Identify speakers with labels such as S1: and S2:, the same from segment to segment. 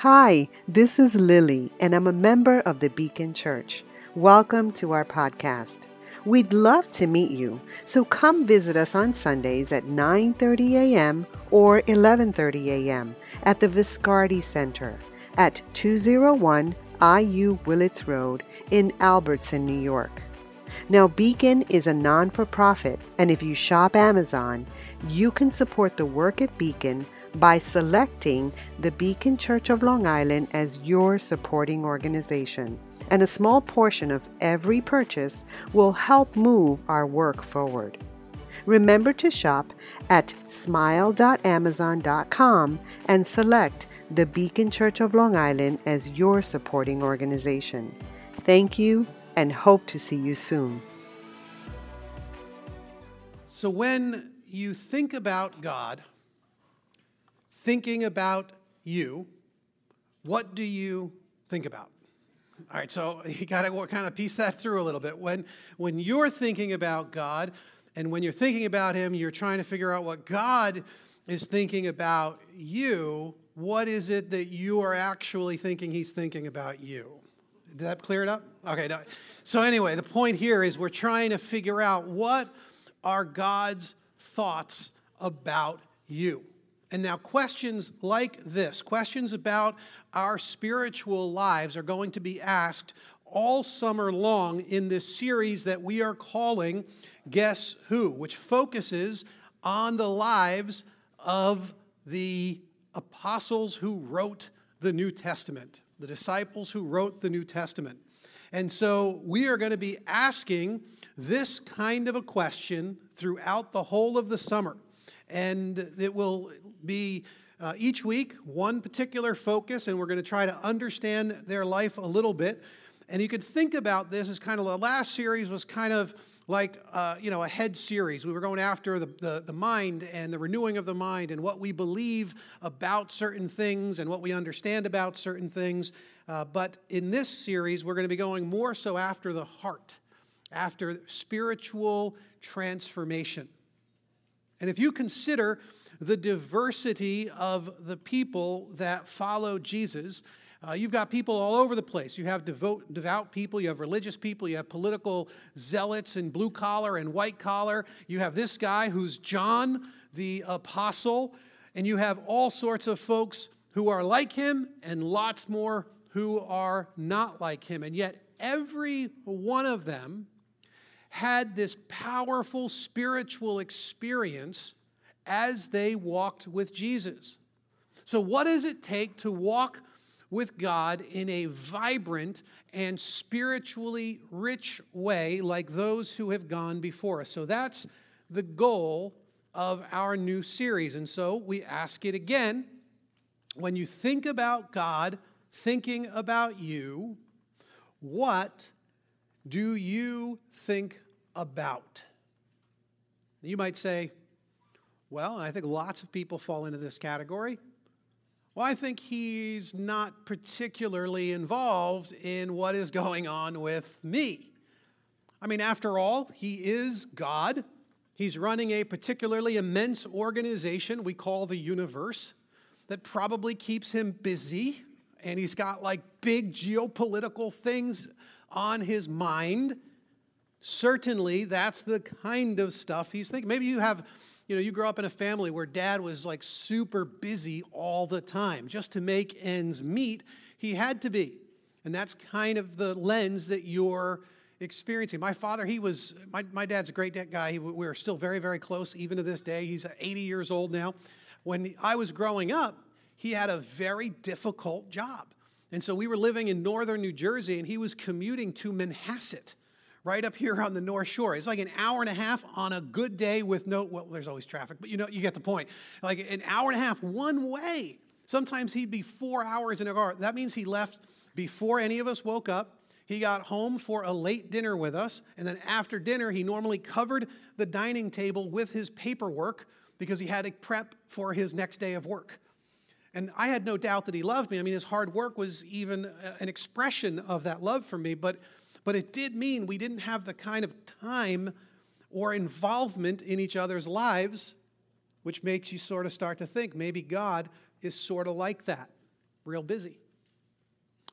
S1: Hi, this is Lily, and I'm a member of the Beacon Church. Welcome to our podcast. We'd love to meet you, so come visit us on Sundays at 9:30 a.m. or 11:30 a.m. at the Viscardi Center at 201 IU Willets Road in Albertson, New York. Now, Beacon is a non for profit, and if you shop Amazon, you can support the work at Beacon by selecting the Beacon Church of Long Island as your supporting organization. And a small portion of every purchase will help move our work forward. Remember to shop at smile.amazon.com and select the Beacon Church of Long Island as your supporting organization. Thank you and hope to see you soon.
S2: So, when you think about God, thinking about you, what do you think about? All right, so you got to kind of piece that through a little bit. When, when you're thinking about God, and when you're thinking about Him, you're trying to figure out what God is thinking about you. What is it that you are actually thinking He's thinking about you? Did that clear it up? Okay. No. So, anyway, the point here is we're trying to figure out what are God's thoughts about you. And now, questions like this, questions about our spiritual lives, are going to be asked all summer long in this series that we are calling Guess Who, which focuses on the lives of the apostles who wrote the New Testament, the disciples who wrote the New Testament. And so we are going to be asking this kind of a question throughout the whole of the summer. And it will be uh, each week one particular focus, and we're going to try to understand their life a little bit. And you could think about this as kind of the last series was kind of like uh, you know a head series. We were going after the, the, the, mind and the renewing of the mind and what we believe about certain things and what we understand about certain things. Uh, but in this series we're going to be going more so after the heart after spiritual transformation and if you consider the diversity of the people that follow jesus uh, you've got people all over the place. You have devout, devout people, you have religious people, you have political zealots and blue collar and white collar. You have this guy who's John the apostle, and you have all sorts of folks who are like him and lots more who are not like him. And yet, every one of them had this powerful spiritual experience as they walked with Jesus. So, what does it take to walk with God in a vibrant and spiritually rich way, like those who have gone before us. So that's the goal of our new series. And so we ask it again when you think about God thinking about you, what do you think about? You might say, well, I think lots of people fall into this category. Well, I think he's not particularly involved in what is going on with me. I mean, after all, he is God. He's running a particularly immense organization we call the universe that probably keeps him busy. And he's got like big geopolitical things on his mind. Certainly, that's the kind of stuff he's thinking. Maybe you have you know, you grow up in a family where dad was like super busy all the time. Just to make ends meet, he had to be. And that's kind of the lens that you're experiencing. My father, he was, my, my dad's a great guy. He, we're still very, very close, even to this day. He's uh, 80 years old now. When I was growing up, he had a very difficult job. And so we were living in northern New Jersey, and he was commuting to Manhasset right up here on the North Shore. It's like an hour and a half on a good day with no, well, there's always traffic, but you know, you get the point. Like an hour and a half one way. Sometimes he'd be four hours in a car. That means he left before any of us woke up. He got home for a late dinner with us, and then after dinner, he normally covered the dining table with his paperwork because he had to prep for his next day of work. And I had no doubt that he loved me. I mean, his hard work was even uh, an expression of that love for me, but but it did mean we didn't have the kind of time or involvement in each other's lives, which makes you sort of start to think maybe God is sort of like that real busy.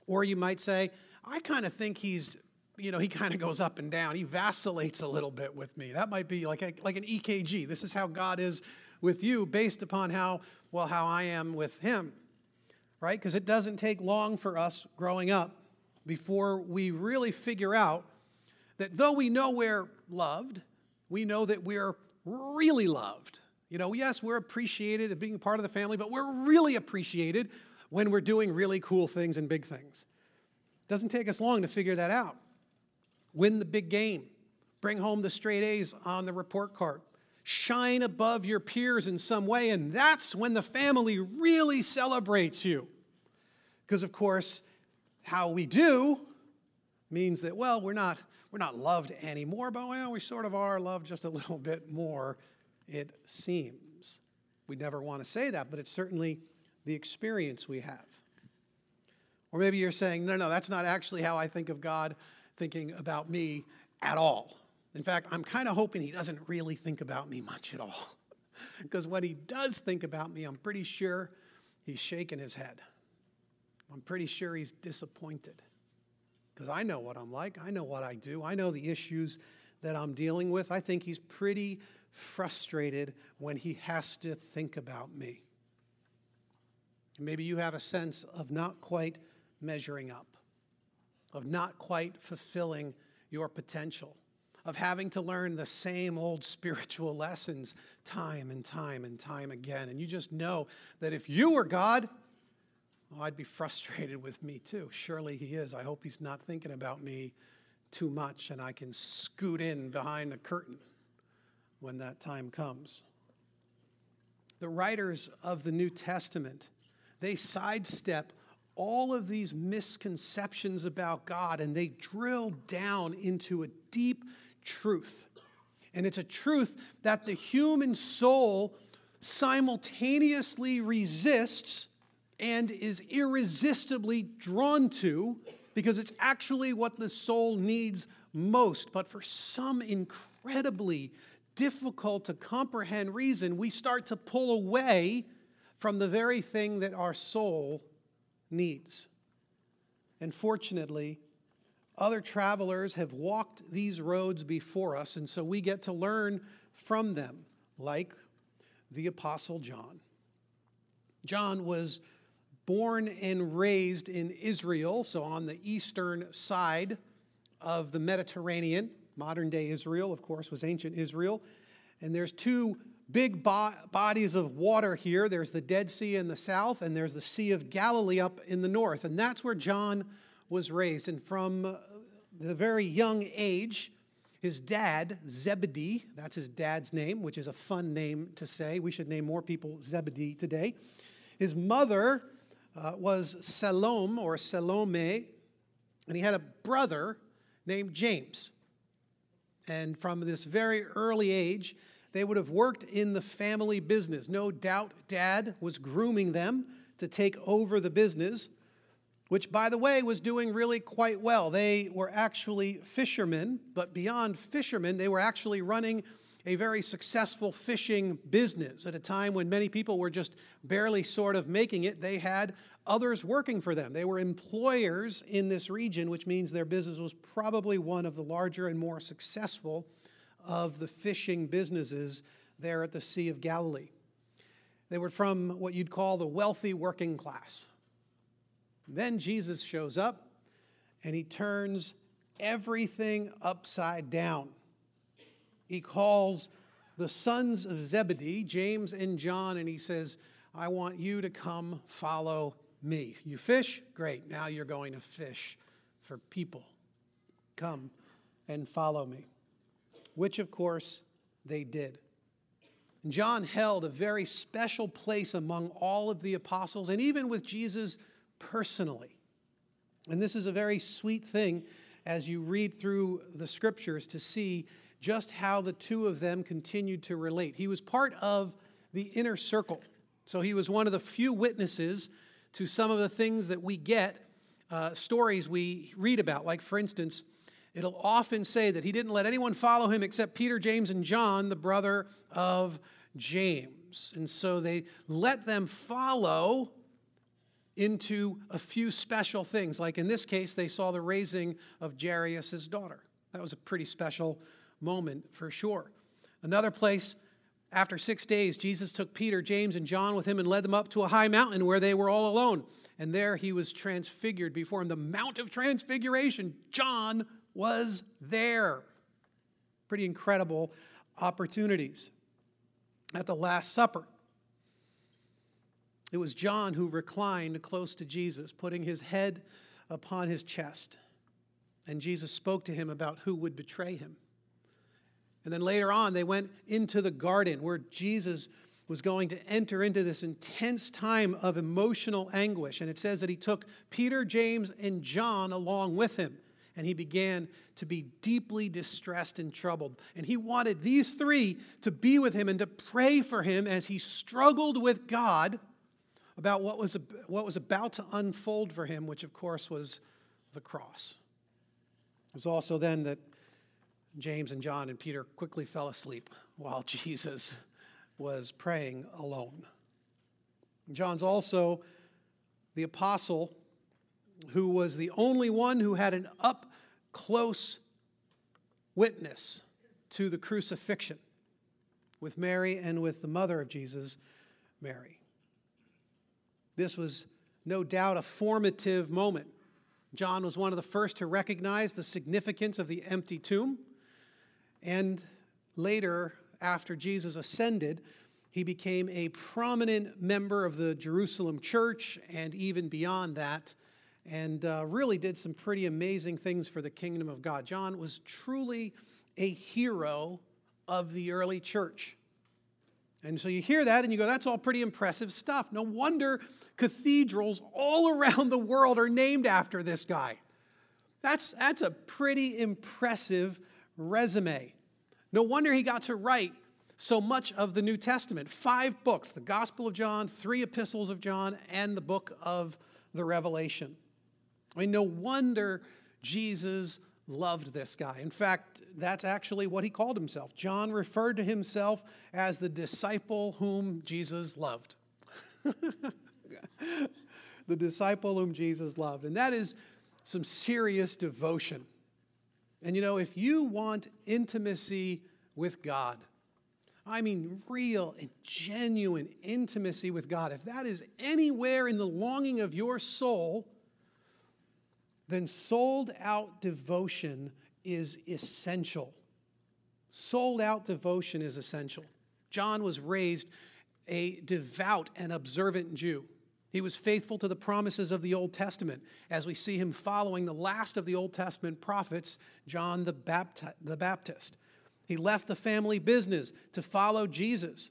S2: Or you might say, I kind of think he's, you know, he kind of goes up and down. He vacillates a little bit with me. That might be like, a, like an EKG. This is how God is with you based upon how, well, how I am with him, right? Because it doesn't take long for us growing up before we really figure out that though we know we're loved, we know that we're really loved. You know, yes, we're appreciated at being part of the family, but we're really appreciated when we're doing really cool things and big things. It doesn't take us long to figure that out. Win the big game, bring home the straight A's on the report card, shine above your peers in some way, and that's when the family really celebrates you. Because, of course, how we do means that, well, we're not, we're not loved anymore, but well, we sort of are loved just a little bit more, it seems. We never want to say that, but it's certainly the experience we have. Or maybe you're saying, no, no, that's not actually how I think of God thinking about me at all. In fact, I'm kind of hoping he doesn't really think about me much at all. because when he does think about me, I'm pretty sure he's shaking his head. I'm pretty sure he's disappointed. Because I know what I'm like, I know what I do, I know the issues that I'm dealing with. I think he's pretty frustrated when he has to think about me. Maybe you have a sense of not quite measuring up, of not quite fulfilling your potential, of having to learn the same old spiritual lessons time and time and time again. And you just know that if you were God, well, I'd be frustrated with me too. Surely he is. I hope he's not thinking about me too much and I can scoot in behind the curtain when that time comes. The writers of the New Testament they sidestep all of these misconceptions about God and they drill down into a deep truth. And it's a truth that the human soul simultaneously resists and is irresistibly drawn to because it's actually what the soul needs most. But for some incredibly difficult to comprehend reason, we start to pull away from the very thing that our soul needs. And fortunately, other travelers have walked these roads before us, and so we get to learn from them, like the Apostle John. John was born and raised in Israel, so on the eastern side of the Mediterranean. Modern day Israel, of course, was ancient Israel. And there's two big bo- bodies of water here. There's the Dead Sea in the south, and there's the Sea of Galilee up in the north. And that's where John was raised. And from the very young age, his dad, Zebedee, that's his dad's name, which is a fun name to say. We should name more people Zebedee today. His mother uh, was Salome or Salome, and he had a brother named James. And from this very early age, they would have worked in the family business. No doubt dad was grooming them to take over the business, which, by the way, was doing really quite well. They were actually fishermen, but beyond fishermen, they were actually running a very successful fishing business at a time when many people were just barely sort of making it. They had others working for them. They were employers in this region, which means their business was probably one of the larger and more successful of the fishing businesses there at the Sea of Galilee. They were from what you'd call the wealthy working class. Then Jesus shows up and he turns everything upside down. He calls the sons of Zebedee, James and John, and he says, I want you to come follow me. You fish? Great. Now you're going to fish for people. Come and follow me which of course they did. John held a very special place among all of the apostles and even with Jesus personally. And this is a very sweet thing as you read through the scriptures to see just how the two of them continued to relate. He was part of the inner circle. So he was one of the few witnesses to some of the things that we get, uh, stories we read about. Like, for instance, it'll often say that he didn't let anyone follow him except Peter, James, and John, the brother of James. And so they let them follow into a few special things. Like in this case, they saw the raising of Jairus' daughter. That was a pretty special moment for sure. Another place, after six days, Jesus took Peter, James, and John with him and led them up to a high mountain where they were all alone. And there he was transfigured before him. The Mount of Transfiguration. John was there. Pretty incredible opportunities. At the Last Supper, it was John who reclined close to Jesus, putting his head upon his chest. And Jesus spoke to him about who would betray him. And then later on, they went into the garden where Jesus was going to enter into this intense time of emotional anguish. And it says that he took Peter, James, and John along with him. And he began to be deeply distressed and troubled. And he wanted these three to be with him and to pray for him as he struggled with God about what was, what was about to unfold for him, which of course was the cross. It was also then that James and John and Peter quickly fell asleep while Jesus was praying alone. John's also the apostle who was the only one who had an up close witness to the crucifixion with Mary and with the mother of Jesus, Mary. This was no doubt a formative moment. John was one of the first to recognize the significance of the empty tomb. And later, after Jesus ascended, he became a prominent member of the Jerusalem church and even beyond that, and uh, really did some pretty amazing things for the kingdom of God. John was truly a hero of the early church. And so you hear that and you go, that's all pretty impressive stuff. No wonder cathedrals all around the world are named after this guy. That's, that's a pretty impressive resume. No wonder he got to write so much of the New Testament five books the Gospel of John, three epistles of John, and the book of the Revelation. I mean, no wonder Jesus loved this guy. In fact, that's actually what he called himself. John referred to himself as the disciple whom Jesus loved. the disciple whom Jesus loved. And that is some serious devotion. And you know, if you want intimacy with God, I mean, real and genuine intimacy with God, if that is anywhere in the longing of your soul, then sold out devotion is essential. Sold out devotion is essential. John was raised a devout and observant Jew. He was faithful to the promises of the Old Testament, as we see him following the last of the Old Testament prophets, John the, Bapti- the Baptist. He left the family business to follow Jesus,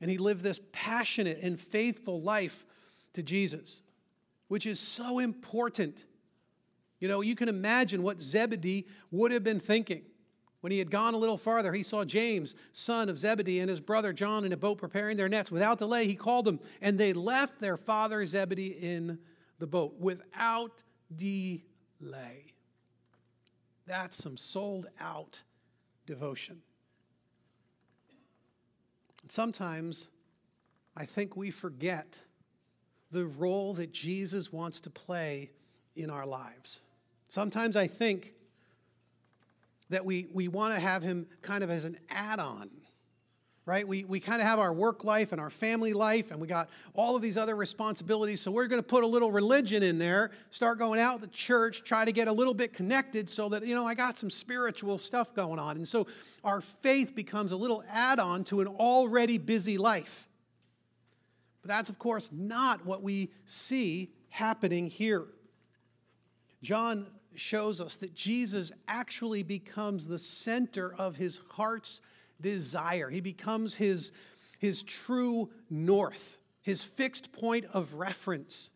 S2: and he lived this passionate and faithful life to Jesus, which is so important. You know, you can imagine what Zebedee would have been thinking. When he had gone a little farther, he saw James, son of Zebedee, and his brother John in a boat preparing their nets. Without delay, he called them, and they left their father Zebedee in the boat without delay. That's some sold out devotion. Sometimes I think we forget the role that Jesus wants to play in our lives. Sometimes I think that we, we want to have him kind of as an add on, right? We, we kind of have our work life and our family life, and we got all of these other responsibilities. So we're going to put a little religion in there, start going out to church, try to get a little bit connected so that, you know, I got some spiritual stuff going on. And so our faith becomes a little add on to an already busy life. But that's, of course, not what we see happening here. John shows us that Jesus actually becomes the center of his heart's desire. He becomes his, his true north, his fixed point of reference.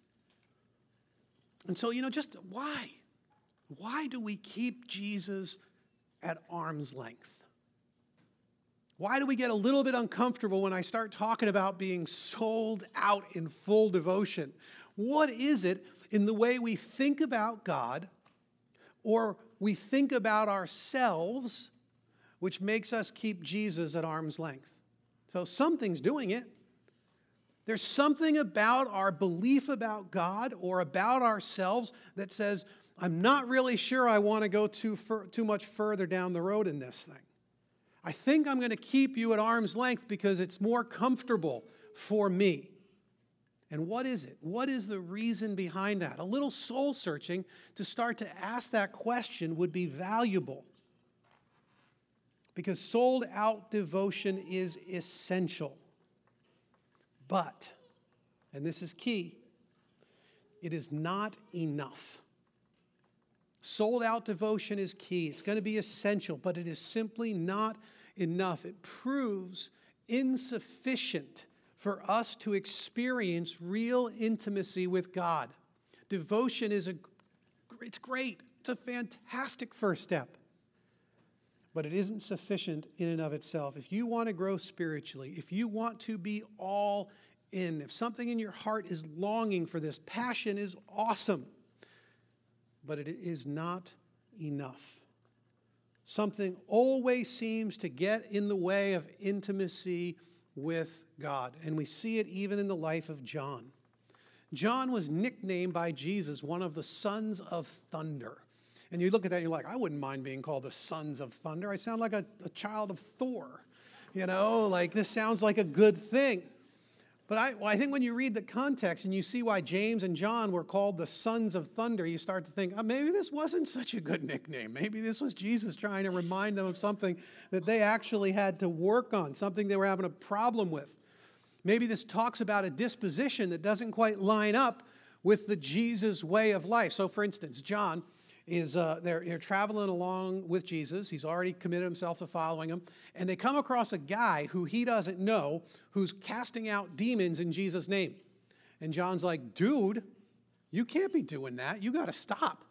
S2: And so, you know, just why? Why do we keep Jesus at arm's length? Why do we get a little bit uncomfortable when I start talking about being sold out in full devotion? What is it in the way we think about God or we think about ourselves, which makes us keep Jesus at arm's length. So something's doing it. There's something about our belief about God or about ourselves that says, I'm not really sure I want to go too, fur- too much further down the road in this thing. I think I'm going to keep you at arm's length because it's more comfortable for me. And what is it? What is the reason behind that? A little soul searching to start to ask that question would be valuable. Because sold out devotion is essential. But, and this is key, it is not enough. Sold out devotion is key. It's going to be essential, but it is simply not enough. It proves insufficient for us to experience real intimacy with God. Devotion is a it's great. It's a fantastic first step. But it isn't sufficient in and of itself. If you want to grow spiritually, if you want to be all in, if something in your heart is longing for this, passion is awesome, but it is not enough. Something always seems to get in the way of intimacy with God. And we see it even in the life of John. John was nicknamed by Jesus one of the sons of thunder. And you look at that and you're like, I wouldn't mind being called the sons of thunder. I sound like a, a child of Thor. You know, like this sounds like a good thing. But I, well, I think when you read the context and you see why James and John were called the sons of thunder, you start to think, oh, maybe this wasn't such a good nickname. Maybe this was Jesus trying to remind them of something that they actually had to work on, something they were having a problem with. Maybe this talks about a disposition that doesn't quite line up with the Jesus way of life. So, for instance, John is uh, they're, they're traveling along with Jesus. He's already committed himself to following him. And they come across a guy who he doesn't know who's casting out demons in Jesus' name. And John's like, dude, you can't be doing that. You got to stop.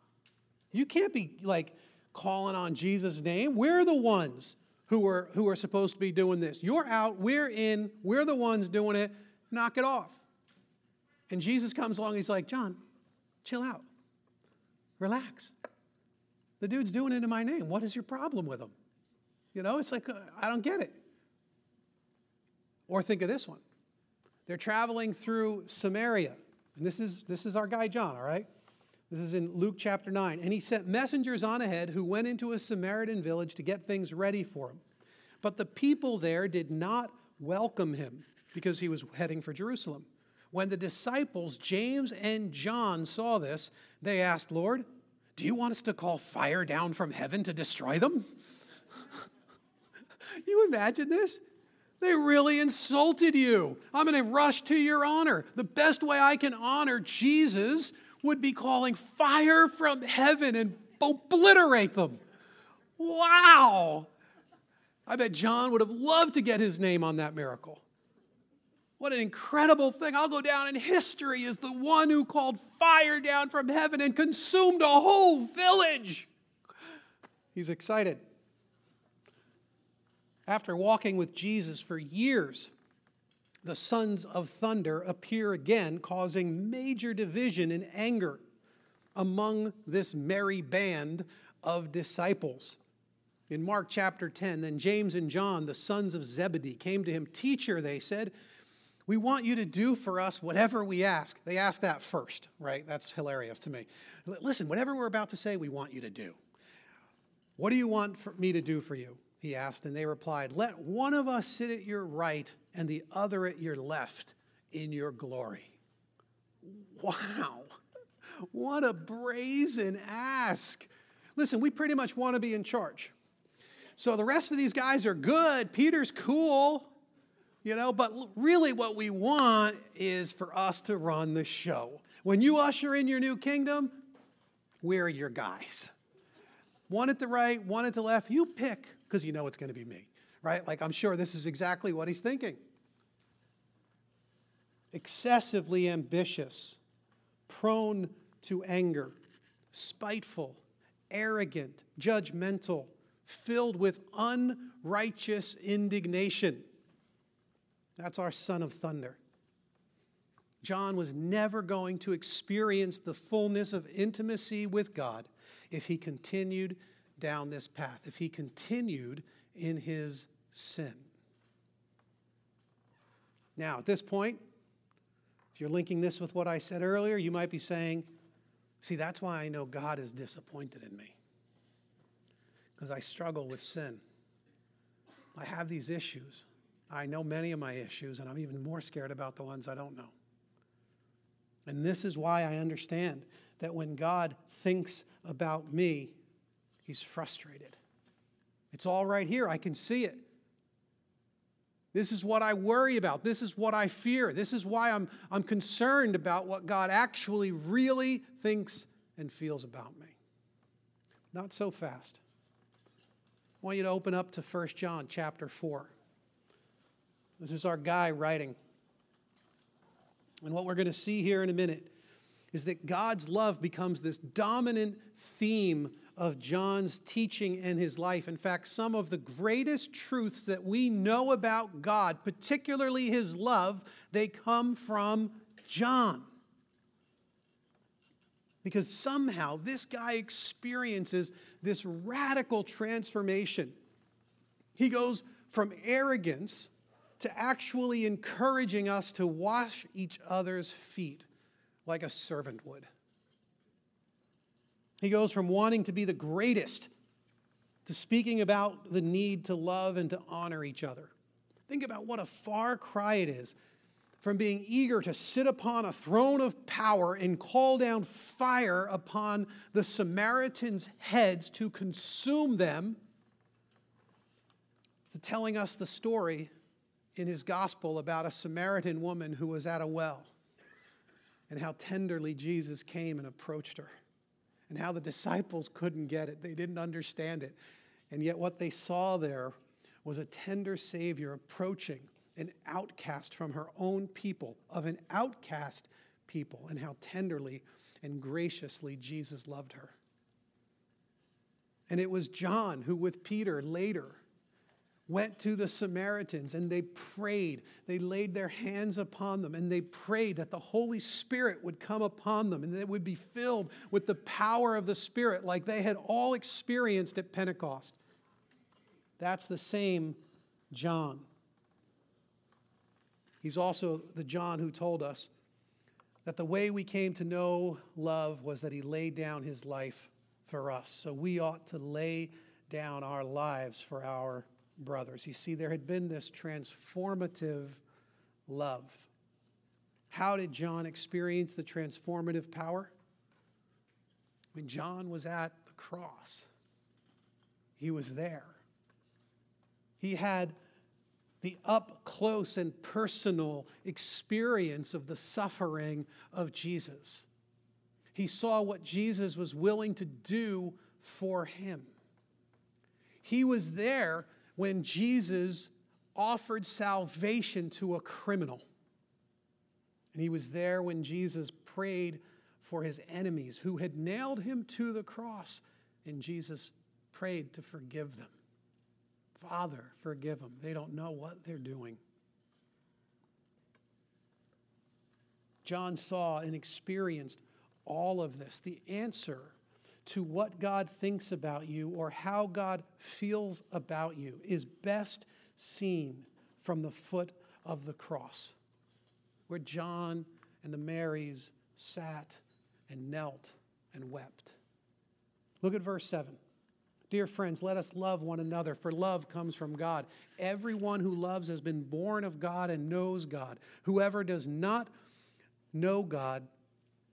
S2: You can't be like calling on Jesus' name. We're the ones who are, who are supposed to be doing this. You're out, we're in, we're the ones doing it. Knock it off. And Jesus comes along, he's like, John, chill out. Relax. The dude's doing it in my name. What is your problem with him? You know, it's like, uh, I don't get it. Or think of this one. They're traveling through Samaria. And this is, this is our guy, John, all right? This is in Luke chapter 9. And he sent messengers on ahead who went into a Samaritan village to get things ready for him. But the people there did not welcome him because he was heading for Jerusalem. When the disciples, James and John, saw this, they asked, Lord, do you want us to call fire down from heaven to destroy them? you imagine this? They really insulted you. I'm going to rush to your honor. The best way I can honor Jesus would be calling fire from heaven and obliterate them. Wow. I bet John would have loved to get his name on that miracle. What an incredible thing. I'll go down in history as the one who called fire down from heaven and consumed a whole village. He's excited. After walking with Jesus for years, the sons of thunder appear again, causing major division and anger among this merry band of disciples. In Mark chapter 10, then James and John, the sons of Zebedee, came to him. Teacher, they said, we want you to do for us whatever we ask. They ask that first, right? That's hilarious to me. Listen, whatever we're about to say, we want you to do. What do you want me to do for you? He asked, and they replied, Let one of us sit at your right and the other at your left in your glory. Wow, what a brazen ask. Listen, we pretty much want to be in charge. So the rest of these guys are good. Peter's cool you know, but really what we want is for us to run the show. When you usher in your new kingdom, we're your guys. One at the right, one at the left, you pick because you know it's going to be me, right? Like I'm sure this is exactly what he's thinking. Excessively ambitious, prone to anger, spiteful, arrogant, judgmental, filled with unrighteous indignation. That's our son of thunder. John was never going to experience the fullness of intimacy with God if he continued down this path, if he continued in his sin. Now, at this point, If you're linking this with what I said earlier, you might be saying, see, that's why I know God is disappointed in me. Because I struggle with sin. I have these issues. I know many of my issues, and I'm even more scared about the ones I don't know. And this is why I understand that when God thinks about me, he's frustrated. It's all right here. I can see it. This is what I worry about. This is what I fear. This is why I'm, I'm concerned about what God actually really thinks and feels about me. Not so fast. I want you to open up to 1 John chapter 4. This is our guy writing. And what we're going to see here in a minute is that God's love becomes this dominant theme of John's teaching and his life. In fact, some of the greatest truths that we know about God, particularly his love, they come from John. Because somehow this guy experiences this radical transformation. He goes from arrogance to actually encouraging us to wash each other's feet like a servant would. He goes from wanting to be the greatest to speaking about the need to love and to honor each other. Think about what a far cry it is from being eager to sit upon a throne of power and call down fire upon the Samaritans' heads to consume them, to telling us the story in his gospel about a Samaritan woman who was at a well and how tenderly Jesus came and approached her and how the disciples couldn't get it. They didn't understand it. And yet, what they saw there was a tender Savior approaching an outcast from her own people, of an outcast people, and how tenderly and graciously Jesus loved her. And it was John who, with Peter later, went to the Samaritans and they prayed. They laid their hands upon them and they prayed that the Holy Spirit would come upon them and they would be filled with the power of the Spirit like they had all experienced at Pentecost. That's the same John. He's also the John who told us that the way we came to know love was that he laid down his life for us. So we ought to lay down our lives for our brothers. You see, there had been this transformative love. How did John experience the transformative power? When John was at the cross, he was there. He had the up close and personal experience of the suffering of Jesus. He saw what Jesus was willing to do for him. He was there when Jesus offered salvation to a criminal. And he was there when Jesus prayed for his enemies who had nailed him to the cross. And Jesus prayed to forgive them. Father, forgive them. They don't know what they're doing. John saw and experienced all of this. The answer to what God thinks about you or how God feels about you is best seen from the foot of the cross, where John and the Marys sat and knelt and wept. Look at verse 7. Dear friends, let us love one another, for love comes from God. Everyone who loves has been born of God and knows God. Whoever does not know God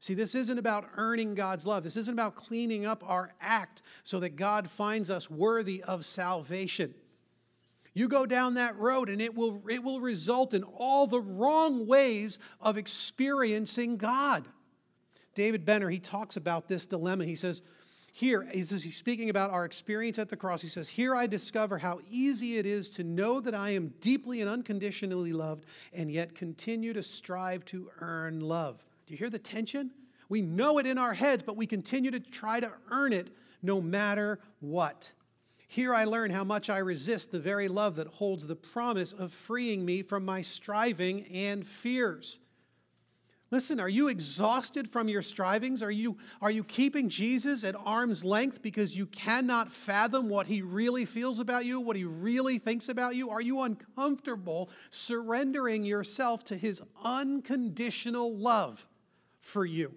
S2: See, this isn't about earning God's love. This isn't about cleaning up our act so that God finds us worthy of salvation. You go down that road and it will, it will result in all the wrong ways of experiencing God. David Benner, he talks about this dilemma. He says, here, he's speaking about our experience at the cross. He says, Here I discover how easy it is to know that I am deeply and unconditionally loved and yet continue to strive to earn love. Do you hear the tension? We know it in our heads, but we continue to try to earn it no matter what. Here I learn how much I resist the very love that holds the promise of freeing me from my striving and fears. Listen, are you exhausted from your strivings? Are you, are you keeping Jesus at arm's length because you cannot fathom what he really feels about you, what he really thinks about you? Are you uncomfortable surrendering yourself to his unconditional love for you?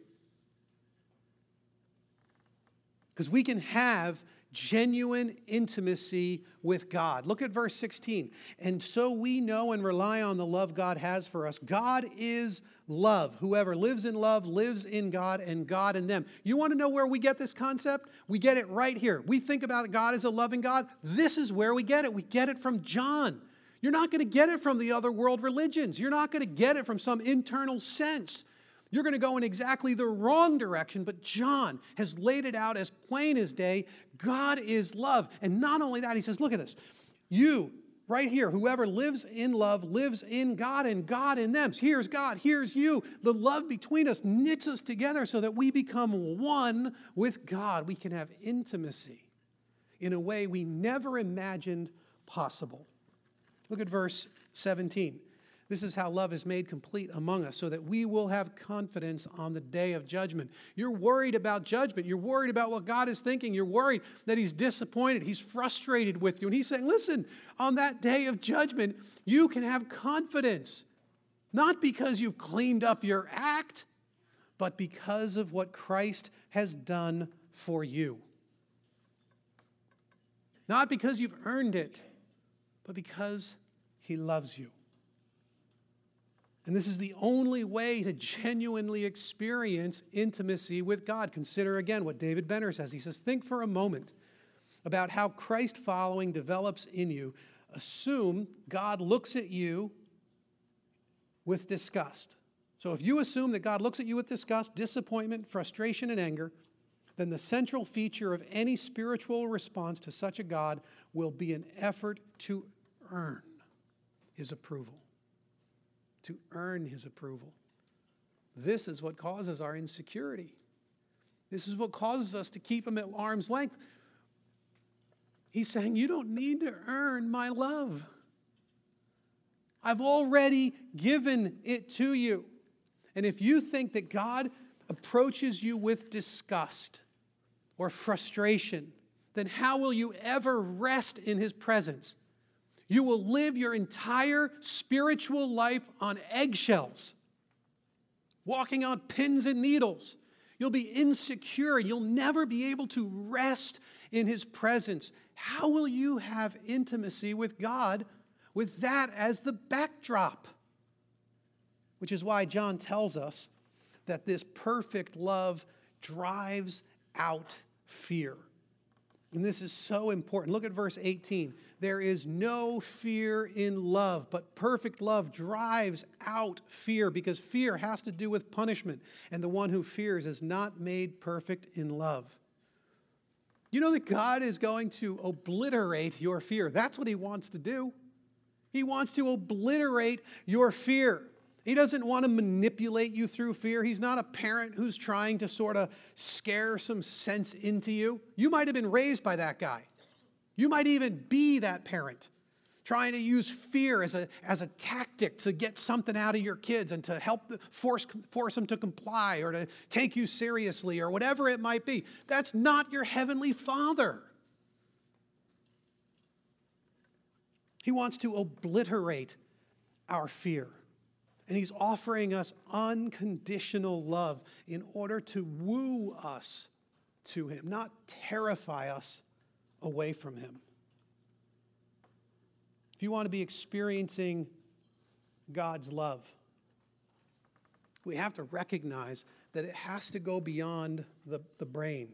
S2: Because we can have genuine intimacy with God. Look at verse 16. And so we know and rely on the love God has for us. God is love. Whoever lives in love lives in God and God in them. You want to know where we get this concept? We get it right here. We think about God as a loving God. This is where we get it. We get it from John. You're not going to get it from the other world religions. You're not going to get it from some internal sense. You're going to go in exactly the wrong direction, but John has laid it out as plain as day. God is love. And not only that, he says, look at this. You, right here, whoever lives in love lives in God and God in them. Here's God, here's you. The love between us knits us together so that we become one with God. We can have intimacy in a way we never imagined possible. Look at verse 17. This is how love is made complete among us so that we will have confidence on the day of judgment. You're worried about judgment. You're worried about what God is thinking. You're worried that He's disappointed. He's frustrated with you. And He's saying, listen, on that day of judgment, you can have confidence. Not because you've cleaned up your act, but because of what Christ has done for you. Not because you've earned it, but because He loves you. And this is the only way to genuinely experience intimacy with God. Consider again what David Benner says. He says, Think for a moment about how Christ following develops in you. Assume God looks at you with disgust. So if you assume that God looks at you with disgust, disappointment, frustration, and anger, then the central feature of any spiritual response to such a God will be an effort to earn his approval to earn his approval. This is what causes our insecurity. This is what causes us to keep him at arm's length. He's saying, You don't need to earn my love. I've already given it to you. And if you think that God approaches you with disgust or frustration, then how will you ever rest in his presence? You will live your entire spiritual life on eggshells, walking on pins and needles. You'll be insecure. And you'll never be able to rest in His presence. How will you have intimacy with God with that as the backdrop? Which is why John tells us that this perfect love drives out fear. And this is so important. Look at verse 18. There is no fear in love, but perfect love drives out fear because fear has to do with punishment, and the one who fears is not made perfect in love. You know that God is going to obliterate your fear. That's what He wants to do. He wants to obliterate your fear. He doesn't want to manipulate you through fear. He's not a parent who's trying to sort of scare some sense into you. You might have been raised by that guy. You might even be that parent trying to use fear as a, as a tactic to get something out of your kids and to help the, force, force them to comply or to take you seriously or whatever it might be. That's not your heavenly father. He wants to obliterate our fear. And he's offering us unconditional love in order to woo us to him, not terrify us away from him. If you want to be experiencing God's love, we have to recognize that it has to go beyond the, the brain.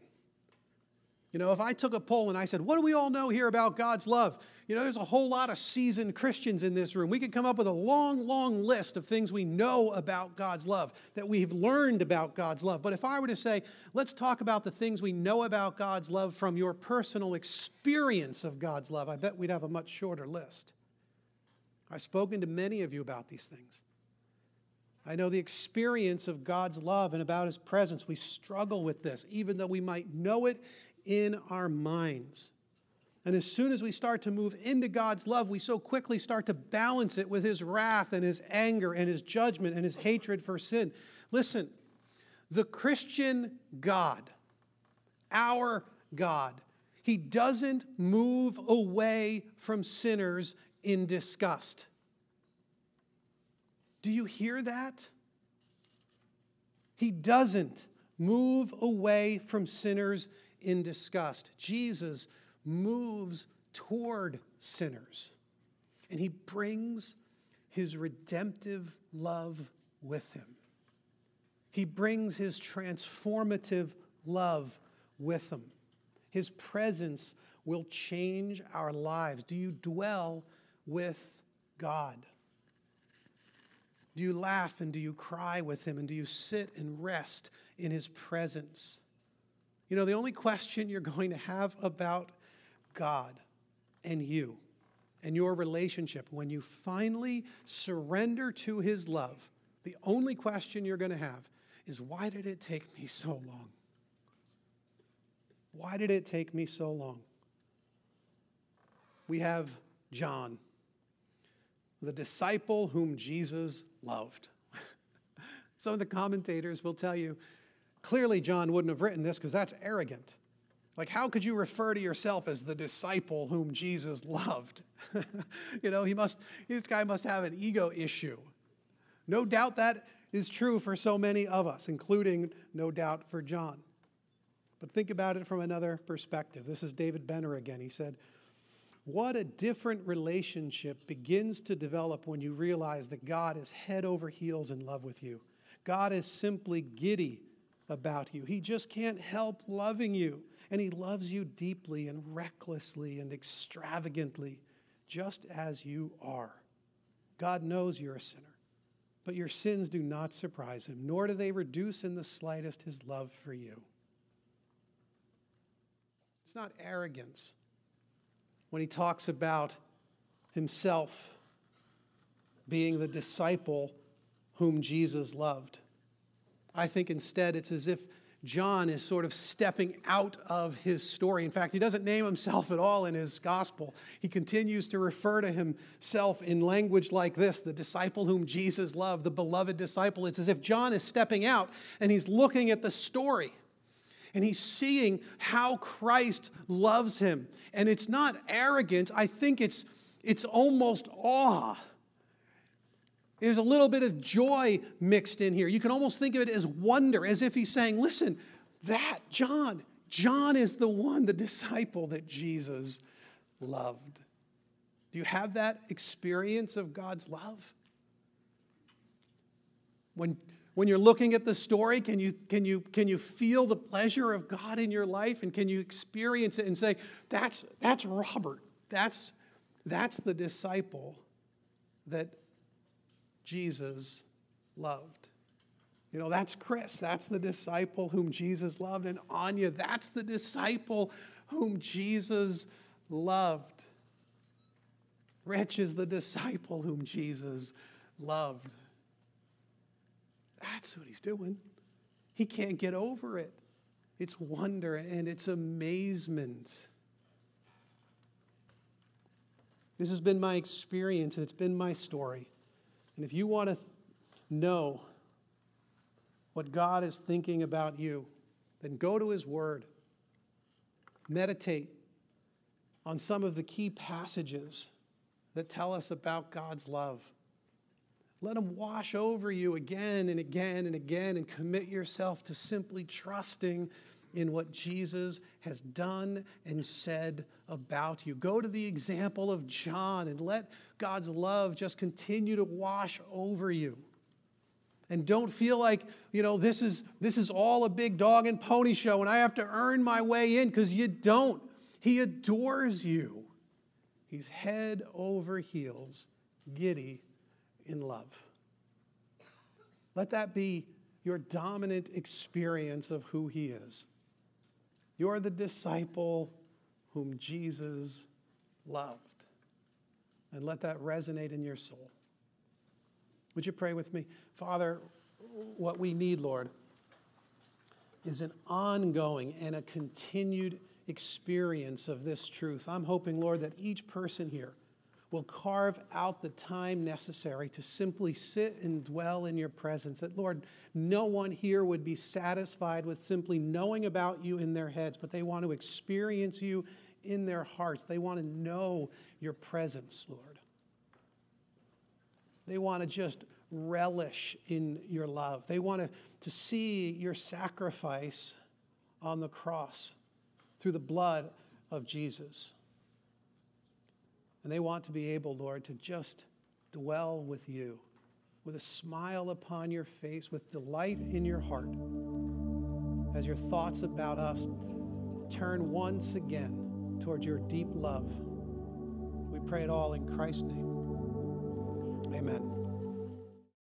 S2: You know, if I took a poll and I said, What do we all know here about God's love? You know, there's a whole lot of seasoned Christians in this room. We could come up with a long, long list of things we know about God's love, that we've learned about God's love. But if I were to say, let's talk about the things we know about God's love from your personal experience of God's love, I bet we'd have a much shorter list. I've spoken to many of you about these things. I know the experience of God's love and about His presence. We struggle with this, even though we might know it in our minds. And as soon as we start to move into God's love, we so quickly start to balance it with His wrath and His anger and His judgment and His hatred for sin. Listen, the Christian God, our God, He doesn't move away from sinners in disgust. Do you hear that? He doesn't move away from sinners in disgust. Jesus moves toward sinners and he brings his redemptive love with him. He brings his transformative love with him. His presence will change our lives. Do you dwell with God? Do you laugh and do you cry with him and do you sit and rest in his presence? You know, the only question you're going to have about God and you and your relationship when you finally surrender to his love, the only question you're going to have is why did it take me so long? Why did it take me so long? We have John the disciple whom Jesus loved. Some of the commentators will tell you clearly John wouldn't have written this because that's arrogant. Like, how could you refer to yourself as the disciple whom Jesus loved? you know, he must, this guy must have an ego issue. No doubt that is true for so many of us, including, no doubt, for John. But think about it from another perspective. This is David Benner again. He said, what a different relationship begins to develop when you realize that God is head over heels in love with you. God is simply giddy about you. He just can't help loving you. And He loves you deeply and recklessly and extravagantly, just as you are. God knows you're a sinner, but your sins do not surprise Him, nor do they reduce in the slightest His love for you. It's not arrogance when he talks about himself being the disciple whom Jesus loved. I think instead it's as if John is sort of stepping out of his story. In fact, he doesn't name himself at all in his gospel. He continues to refer to himself in language like this the disciple whom Jesus loved, the beloved disciple. It's as if John is stepping out and he's looking at the story and he's seeing how Christ loves him. And it's not arrogant, I think it's, it's almost awe. There's a little bit of joy mixed in here. You can almost think of it as wonder, as if he's saying, Listen, that, John, John is the one, the disciple that Jesus loved. Do you have that experience of God's love? When when you're looking at the story, can you, can, you, can you feel the pleasure of God in your life? And can you experience it and say, that's, that's Robert. That's, that's the disciple that Jesus loved. You know, that's Chris. That's the disciple whom Jesus loved. And Anya, that's the disciple whom Jesus loved. Rich is the disciple whom Jesus loved. That's what he's doing. He can't get over it. It's wonder and it's amazement. This has been my experience it's been my story. And if you want to know what God is thinking about you, then go to His Word. Meditate on some of the key passages that tell us about God's love. Let Him wash over you again and again and again and commit yourself to simply trusting in what Jesus has done and said about you. Go to the example of John and let God's love just continue to wash over you. And don't feel like, you know, this is, this is all a big dog and pony show and I have to earn my way in because you don't. He adores you. He's head over heels, giddy in love. Let that be your dominant experience of who he is. You're the disciple whom Jesus loved. And let that resonate in your soul. Would you pray with me? Father, what we need, Lord, is an ongoing and a continued experience of this truth. I'm hoping, Lord, that each person here will carve out the time necessary to simply sit and dwell in your presence. That, Lord, no one here would be satisfied with simply knowing about you in their heads, but they want to experience you in their hearts. They want to know your presence, Lord. They want to just relish in your love. They want to, to see your sacrifice on the cross through the blood of Jesus. And they want to be able, Lord, to just dwell with you with a smile upon your face, with delight in your heart, as your thoughts about us turn once again towards your deep love. We pray it all in Christ's name. Amen.